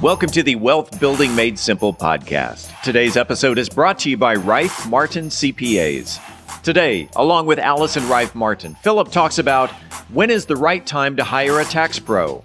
Welcome to the Wealth Building Made Simple podcast. Today's episode is brought to you by Rife Martin CPAs. Today, along with Allison Rife Martin, Philip talks about when is the right time to hire a tax pro.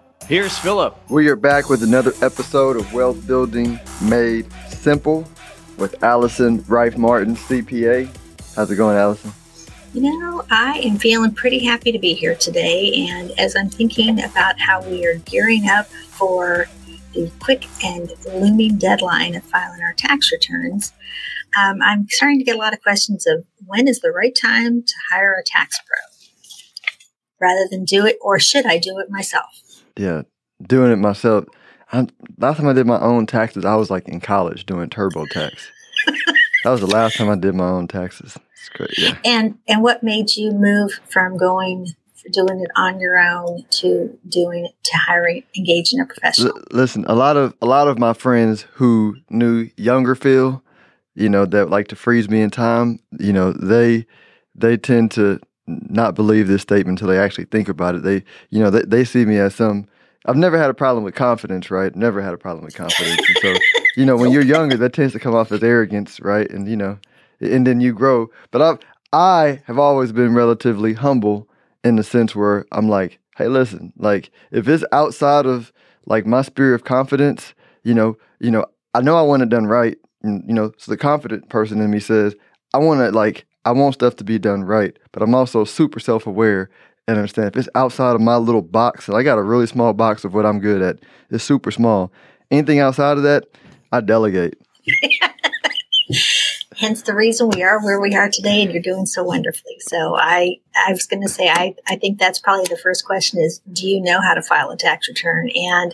Here's Philip. We are back with another episode of Wealth Building Made Simple with Allison Rife Martin, CPA. How's it going, Allison? You know, I am feeling pretty happy to be here today. And as I'm thinking about how we are gearing up for the quick and looming deadline of filing our tax returns, um, I'm starting to get a lot of questions of when is the right time to hire a tax pro rather than do it, or should I do it myself? Yeah, doing it myself. I, last time I did my own taxes, I was like in college doing TurboTax. that was the last time I did my own taxes. It's great. Yeah. And and what made you move from going doing it on your own to doing it to hiring engaging a professional? L- listen, a lot of a lot of my friends who knew younger Phil, you know, that like to freeze me in time, you know, they they tend to not believe this statement until they actually think about it. They, you know, they, they see me as some. I've never had a problem with confidence, right? Never had a problem with confidence. And so, you know, when you're younger, that tends to come off as arrogance, right? And you know, and then you grow. But I've I have always been relatively humble in the sense where I'm like, hey, listen, like if it's outside of like my spirit of confidence, you know, you know, I know I want it done right. And, you know, so the confident person in me says, I want to like I want stuff to be done right, but I'm also super self aware and understand if it's outside of my little box, and I got a really small box of what I'm good at, it's super small. Anything outside of that, I delegate. Hence the reason we are where we are today, and you're doing so wonderfully. So I, I was going to say, I, I think that's probably the first question: is Do you know how to file a tax return? And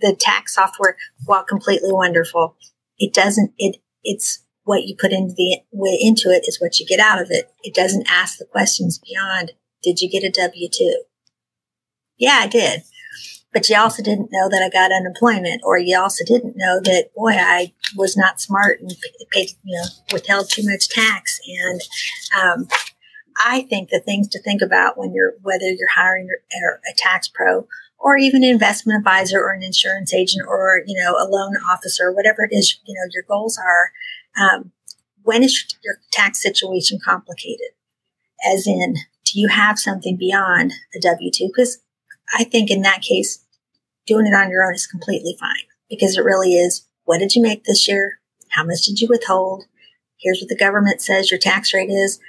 the tax software, while completely wonderful, it doesn't. It it's what you put into the into it is what you get out of it. It doesn't ask the questions beyond did you get a W two? Yeah, I did. But you also didn't know that I got unemployment, or you also didn't know that boy, I was not smart and paid, you know, withheld too much tax. And um, I think the things to think about when you're whether you're hiring a tax pro or even an investment advisor or an insurance agent or you know a loan officer, whatever it is, you know your goals are um, when is your tax situation complicated? As in, do you have something beyond a W 2? Because I think in that case, doing it on your own is completely fine because it really is what did you make this year? How much did you withhold? Here's what the government says your tax rate is.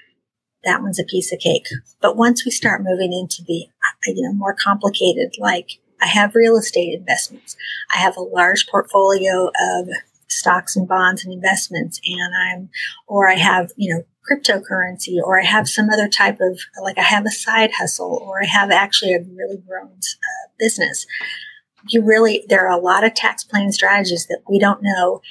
That one's a piece of cake. But once we start moving into the, you know, more complicated, like I have real estate investments. I have a large portfolio of stocks and bonds and investments and I'm, or I have, you know, cryptocurrency or I have some other type of, like I have a side hustle or I have actually a really grown uh, business. You really, there are a lot of tax planning strategies that we don't know,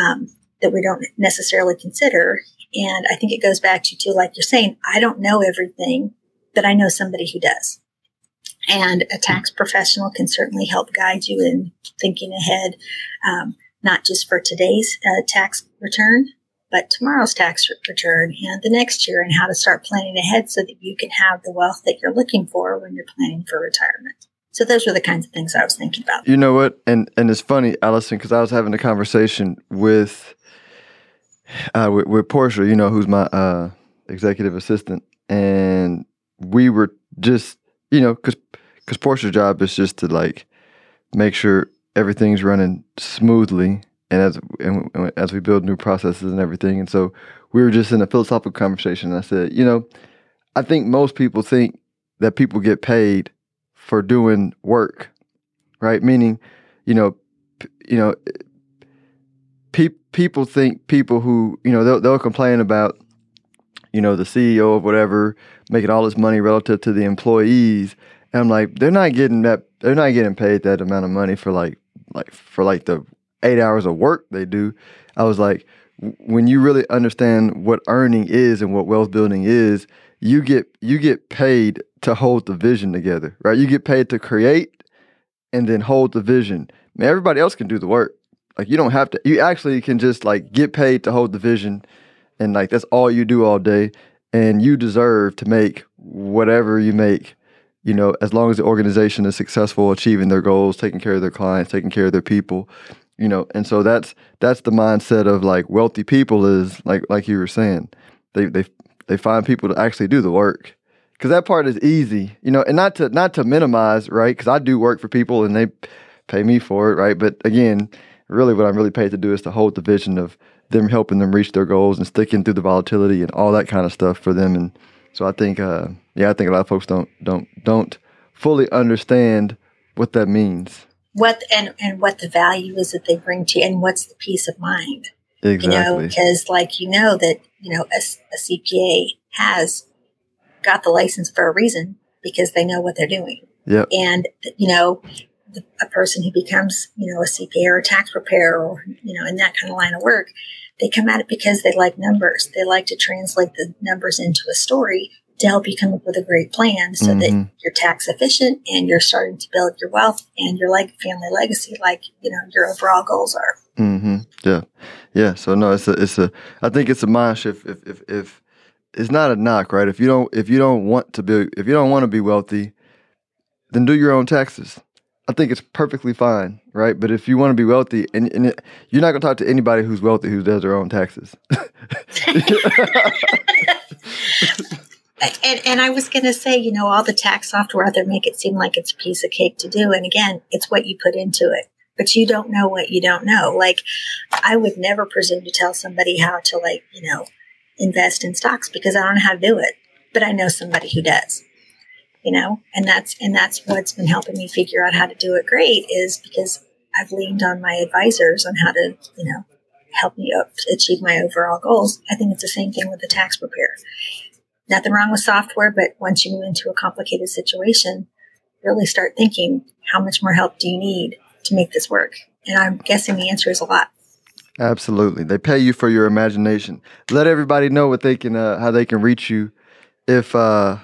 um, that we don't necessarily consider. And I think it goes back to, too, like you're saying, I don't know everything, but I know somebody who does. And a tax professional can certainly help guide you in thinking ahead. Um, not just for today's uh, tax return, but tomorrow's tax return and the next year and how to start planning ahead so that you can have the wealth that you're looking for when you're planning for retirement. So those were the kinds of things I was thinking about. You know what? And and it's funny, Allison, because I was having a conversation with uh, with, with Portia, you know, who's my uh, executive assistant, and we were just, you know, because because Portia's job is just to like make sure everything's running smoothly and as and as we build new processes and everything. And so we were just in a philosophical conversation. I said, you know, I think most people think that people get paid for doing work, right? Meaning, you know, p- you know, pe- people think people who you know they'll they'll complain about, you know, the CEO of whatever making all this money relative to the employees. And I'm like, they're not getting that. They're not getting paid that amount of money for like like for like the eight hours of work they do. I was like, when you really understand what earning is and what wealth building is, you get you get paid to hold the vision together, right? You get paid to create and then hold the vision. Man, everybody else can do the work. Like you don't have to. You actually can just like get paid to hold the vision, and like that's all you do all day, and you deserve to make whatever you make. You know, as long as the organization is successful, achieving their goals, taking care of their clients, taking care of their people, you know and so that's that's the mindset of like wealthy people is like like you were saying they they they find people to actually do the work. Because that part is easy you know and not to not to minimize right? Because i do work for people and they pay me for it right? But again really what i'm really paid to do is to hold the vision of them helping them reach their goals and sticking through the volatility and all that kind of stuff for them and so i think uh yeah i think a lot of folks don't don't don't fully understand what that means. What and and what the value is that they bring to you and what's the peace of mind. Exactly. you know because like you know that you know a, a cpa has got the license for a reason because they know what they're doing. Yeah and you know the, a person who becomes you know a cpa or a tax preparer or you know in that kind of line of work they come at it because they like numbers. They like to translate the numbers into a story to help you come up with a great plan so mm-hmm. that you're tax efficient and you're starting to build your wealth and your like family legacy like you know your overall goals are. Mm-hmm. yeah. Yeah. So no it's a it's a i think it's a mind shift. If if, if it's not a knock right? If you don't if you don't want to be if you don't want to be wealthy then do your own taxes I think it's perfectly fine, right? But if you want to be wealthy, and, and it, you're not going to talk to anybody who's wealthy who does their own taxes. and, and I was going to say, you know, all the tax software they make it seem like it's a piece of cake to do. And again, it's what you put into it, but you don't know what you don't know. Like, I would never presume to tell somebody how to, like, you know, invest in stocks because I don't know how to do it, but I know somebody who does. You know, and that's and that's what's been helping me figure out how to do it great is because I've leaned on my advisors on how to, you know, help me up, achieve my overall goals. I think it's the same thing with the tax preparer nothing wrong with software, but once you move into a complicated situation, really start thinking how much more help do you need to make this work? And I'm guessing the answer is a lot. Absolutely. They pay you for your imagination. Let everybody know what they can uh, how they can reach you if uh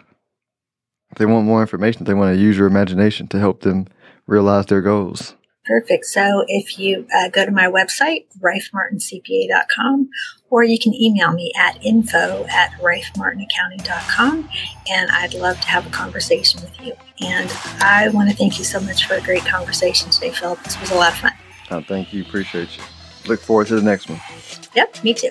if they want more information, they want to use your imagination to help them realize their goals. Perfect. So if you uh, go to my website, rifemartincpa.com, or you can email me at info at rifemartinaccounting.com, and I'd love to have a conversation with you. And I want to thank you so much for a great conversation today, Philip. This was a lot of fun. Oh, thank you. Appreciate you. Look forward to the next one. Yep, me too.